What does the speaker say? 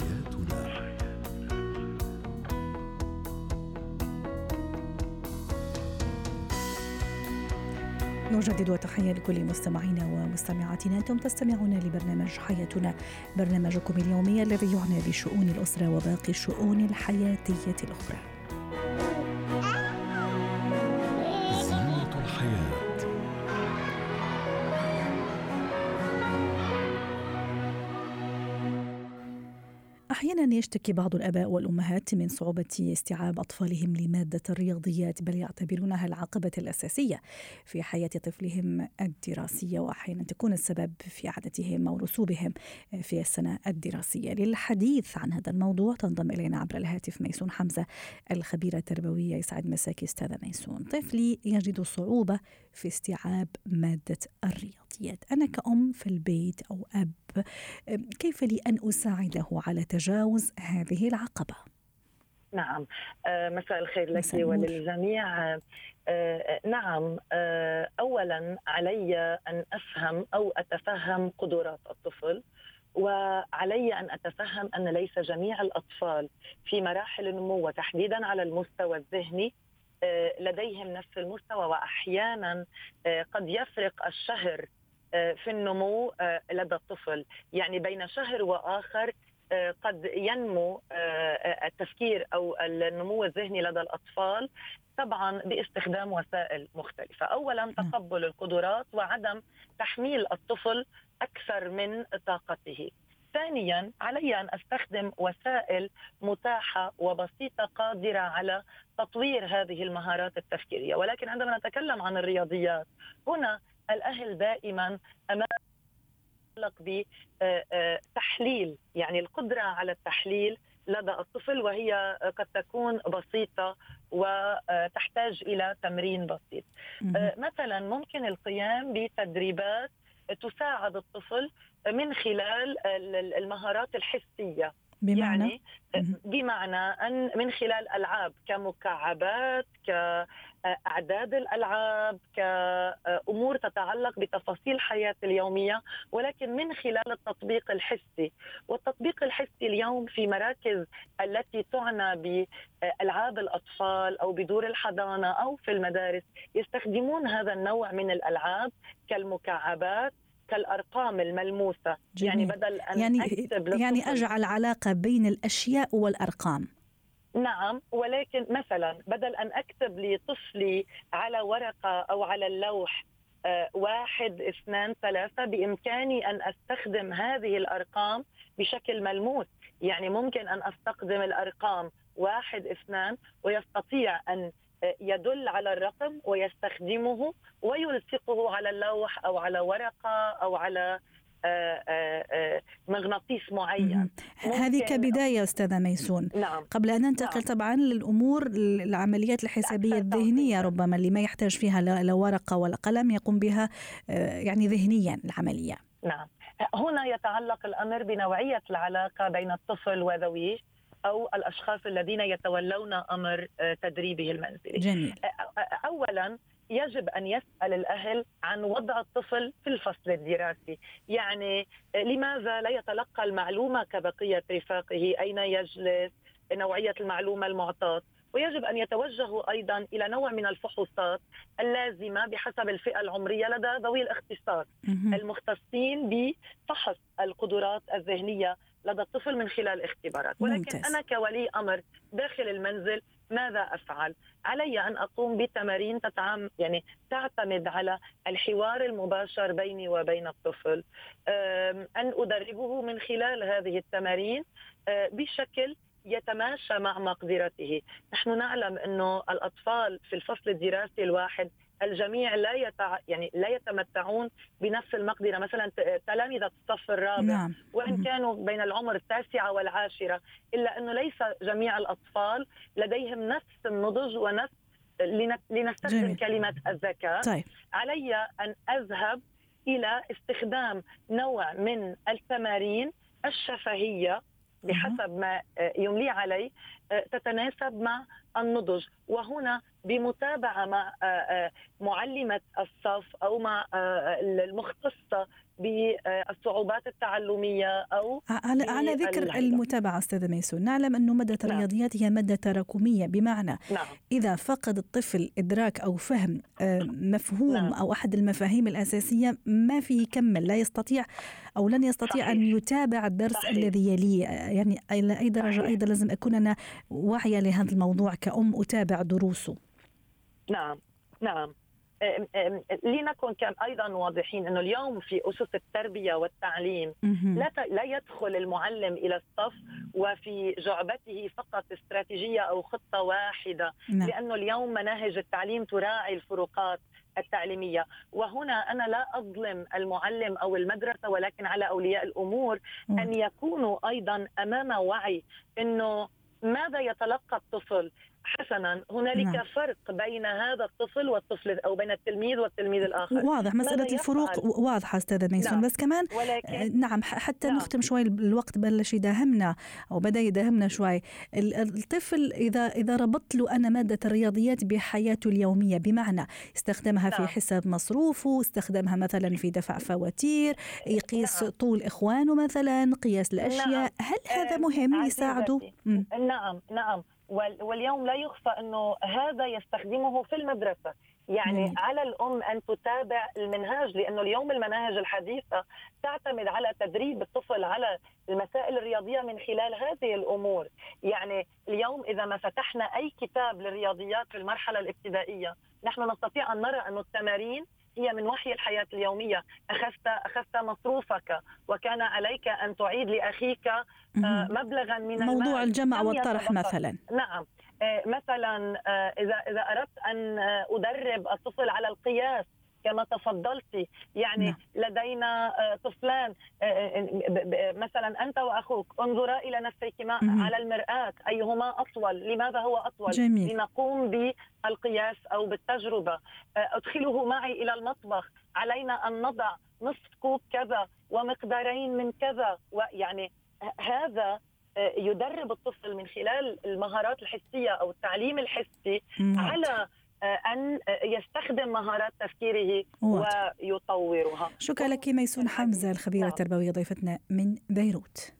حياتنا. نجدد تحية لكل مستمعينا ومستمعاتنا. أنتم تستمعون لبرنامج حياتنا. برنامجكم اليومي الذي يعنى بشؤون الأسرة وباقي الشؤون الحياتية الأخرى. أحيانا يشتكي بعض الآباء والأمهات من صعوبة استيعاب أطفالهم لمادة الرياضيات بل يعتبرونها العقبة الأساسية في حياة طفلهم الدراسية وأحيانا تكون السبب في عادتهم أو رسوبهم في السنة الدراسية. للحديث عن هذا الموضوع تنضم إلينا عبر الهاتف ميسون حمزة الخبيرة التربوية يسعد مساكي أستاذة ميسون. طفلي يجد صعوبة في استيعاب مادة الرياضيات. أنا كأم في البيت أو أب كيف لي أن أساعده على تجاوز هذه العقبة؟ نعم. آه، مساء الخير لك وللجميع. آه، آه، نعم. اولا علي أن أفهم أو أتفهم قدرات الطفل وعلي أن أتفهم أن ليس جميع الأطفال في مراحل النمو وتحديدا على المستوى الذهني لديهم نفس المستوى واحيانا قد يفرق الشهر في النمو آه، لدى الطفل يعني بين شهر وآخر آه، قد ينمو آه، التفكير أو النمو الذهني لدى الأطفال طبعا باستخدام وسائل مختلفة، اولا. تقبل القدرات وعدم تحميل الطفل أكثر من طاقته. ثانيا علي أن أستخدم وسائل متاحة وبسيطة قادرة على تطوير هذه المهارات التفكيرية، ولكن عندما نتكلم عن الرياضيات هنا الأهل دائما أمام يتعلق بتحليل يعني القدرة على التحليل لدى الطفل وهي قد تكون بسيطة وتحتاج إلى تمرين بسيط. مثلا ممكن القيام بتدريبات تساعد الطفل من خلال المهارات الحسية بمعنى؟ يعني بمعنى أن من خلال ألعاب كمكعبات كأعداد الألعاب كأمور تتعلق بتفاصيل حياه اليومية ولكن من خلال التطبيق الحسي. والتطبيق الحسي اليوم في مراكز التي تعنى بألعاب الأطفال أو بدور الحضانة أو في المدارس يستخدمون هذا النوع من الألعاب كالمكعبات كالأرقام الملموسة. جميل. يعني بدل أن يعني أكتب يعني أجعل علاقه بين الأشياء والأرقام. نعم ولكن مثلا بدل أن أكتب لطفلي على ورقة أو على اللوح آه واحد اثنان ثلاثة بإمكاني أن أستخدم هذه الأرقام بشكل ملموس. يعني ممكن أن أستخدم الأرقام واحد اثنان ويستطيع أن يدل على الرقم ويستخدمه ويلصقه على اللوح أو على ورقة أو على آه، آه، آه، مغناطيس معين هذه كبداية أستاذة ميسون. نعم. قبل أن ننتقل نعم. طبعا للأمور العمليات الحسابية الذهنية ربما اللي ما يحتاج فيها لا ورقة ولا قلم يقوم بها يعني ذهنيا العملية. نعم. هنا يتعلق الأمر بنوعية العلاقة بين الطفل وذويه. أو الأشخاص الذين يتولون أمر آه، تدريبه المنزلي. جميل. آه، آه، اولا يجب أن يسأل الأهل عن وضع الطفل في الفصل الدراسي، يعني لماذا لا يتلقى المعلومة كبقية رفاقه، أين يجلس، نوعية المعلومة المعطاة، ويجب أن يتوجهوا أيضا إلى نوع من الفحوصات اللازمة بحسب الفئة العمرية لدى ذوي الاختصاص المختصين بفحص القدرات الذهنية لدى الطفل من خلال اختبارات ولكن ممتاز. أنا كولي أمر داخل المنزل ماذا أفعل؟ علي أن أقوم بتمارين تتعم يعني تعتمد على الحوار المباشر بيني وبين الطفل أن أدربه من خلال هذه التمارين بشكل يتماشى مع مقدرته نحن نعلم أنه الأطفال في الفصل الدراسي الواحد الجميع لا يتع... يعني لا يتمتعون بنفس المقدرة. مثلا تلامذه الصف الرابع. نعم. وإن كانوا بين العمر التاسعة والعاشرة. إلا أنه ليس جميع الأطفال لديهم نفس النضج ونفس لنستخدم جميل. كلمه الذكاء. طيب. علي أن أذهب إلى استخدام نوع من التمارين الشفهية بحسب ما يملي عليه تتناسب مع النضج. وهنا بمتابعة مع آه، آه، معلمة الصف أو مع آه، المختصة بالصعوبات التعلمية أو على على ذكر المتابعة أستاذة ميسون نعلم انه مادة نعم. الرياضيات هي مادة تراكمية بمعنى نعم. إذا فقد الطفل إدراك أو فهم آه، مفهوم نعم. أو أحد المفاهيم الأساسية ما في يكمل لا يستطيع أو لن يستطيع صحيح. ان يتابع الدرس صحيح. الذي يليه يعني إلى أي درجة صحيح. أيضا لازم أكون أنا واعية لهذا الموضوع كأم أتابع دروسه نعم نعم. لنكن كان أيضا واضحين إنه اليوم في أسس التربية والتعليم لا لا يدخل المعلم إلى الصف وفي جعبته فقط استراتيجية أو خطة واحدة نعم. لأنه اليوم مناهج التعليم تراعي الفروقات التعليمية. وهنا أنا لا أظلم المعلم أو المدرسة ولكن على أولياء الأمور أن يكونوا أيضا أمام وعي إنه ماذا يتلقى الطفل حسنا هنالك نعم. فرق بين هذا الطفل والطفل أو بين التلميذ والتلميذ الآخر واضح مسألة الفروق واضحة أستاذة ميسون نعم. بس كمان ولكن آه، نعم حتى نعم. نختم شوي الوقت بلش يداهمنا أو بدأ يداهمنا شوي الطفل إذا إذا ربطت له أنا مادة الرياضيات بحياته اليومية بمعنى استخدمها نعم. في حساب مصروفه استخدمها مثلا في دفع فواتير يقيس نعم. طول إخوانه مثلا قياس الأشياء نعم. هل هذا مهم يساعده نعم نعم واليوم لا يخفى إنه هذا يستخدمه في المدرسة يعني مم. على الأم أن تتابع المنهاج لأنه اليوم المناهج الحديثة تعتمد على تدريب الطفل على المسائل الرياضية من خلال هذه الأمور، يعني اليوم إذا ما فتحنا أي كتاب للرياضيات في المرحلة الابتدائية، نحن نستطيع أن نرى أن التمارين هي من وحي الحياة اليومية. أخذت أخذت مصروفك وكان عليك أن تعيد لأخيك آه، مبلغا من موضوع الجمع والطرح مثلا. نعم. آه، مثلا آه، إذا إذا أردت أن أدرب الطفل على القياس. كما تفضلتي. يعني نعم. لدينا آه، طفلان آه، آه، مثلا أنت وأخوك انظرا إلى نفسيكما على المرآة أيهما أطول؟ لماذا هو أطول؟ جميل. لنقوم بالقياس أو بالتجربة. أدخله معي إلى المطبخ. علينا أن نضع نصف كوب كذا ومقدارين من كذا. ويعني هذا يدرب الطفل من خلال المهارات الحسية أو التعليم الحسي على أن يستخدم مهارات تفكيره واضح. ويطورها شكرا لك ميسون حمزة الخبيرة التربوية ضيفتنا من بيروت.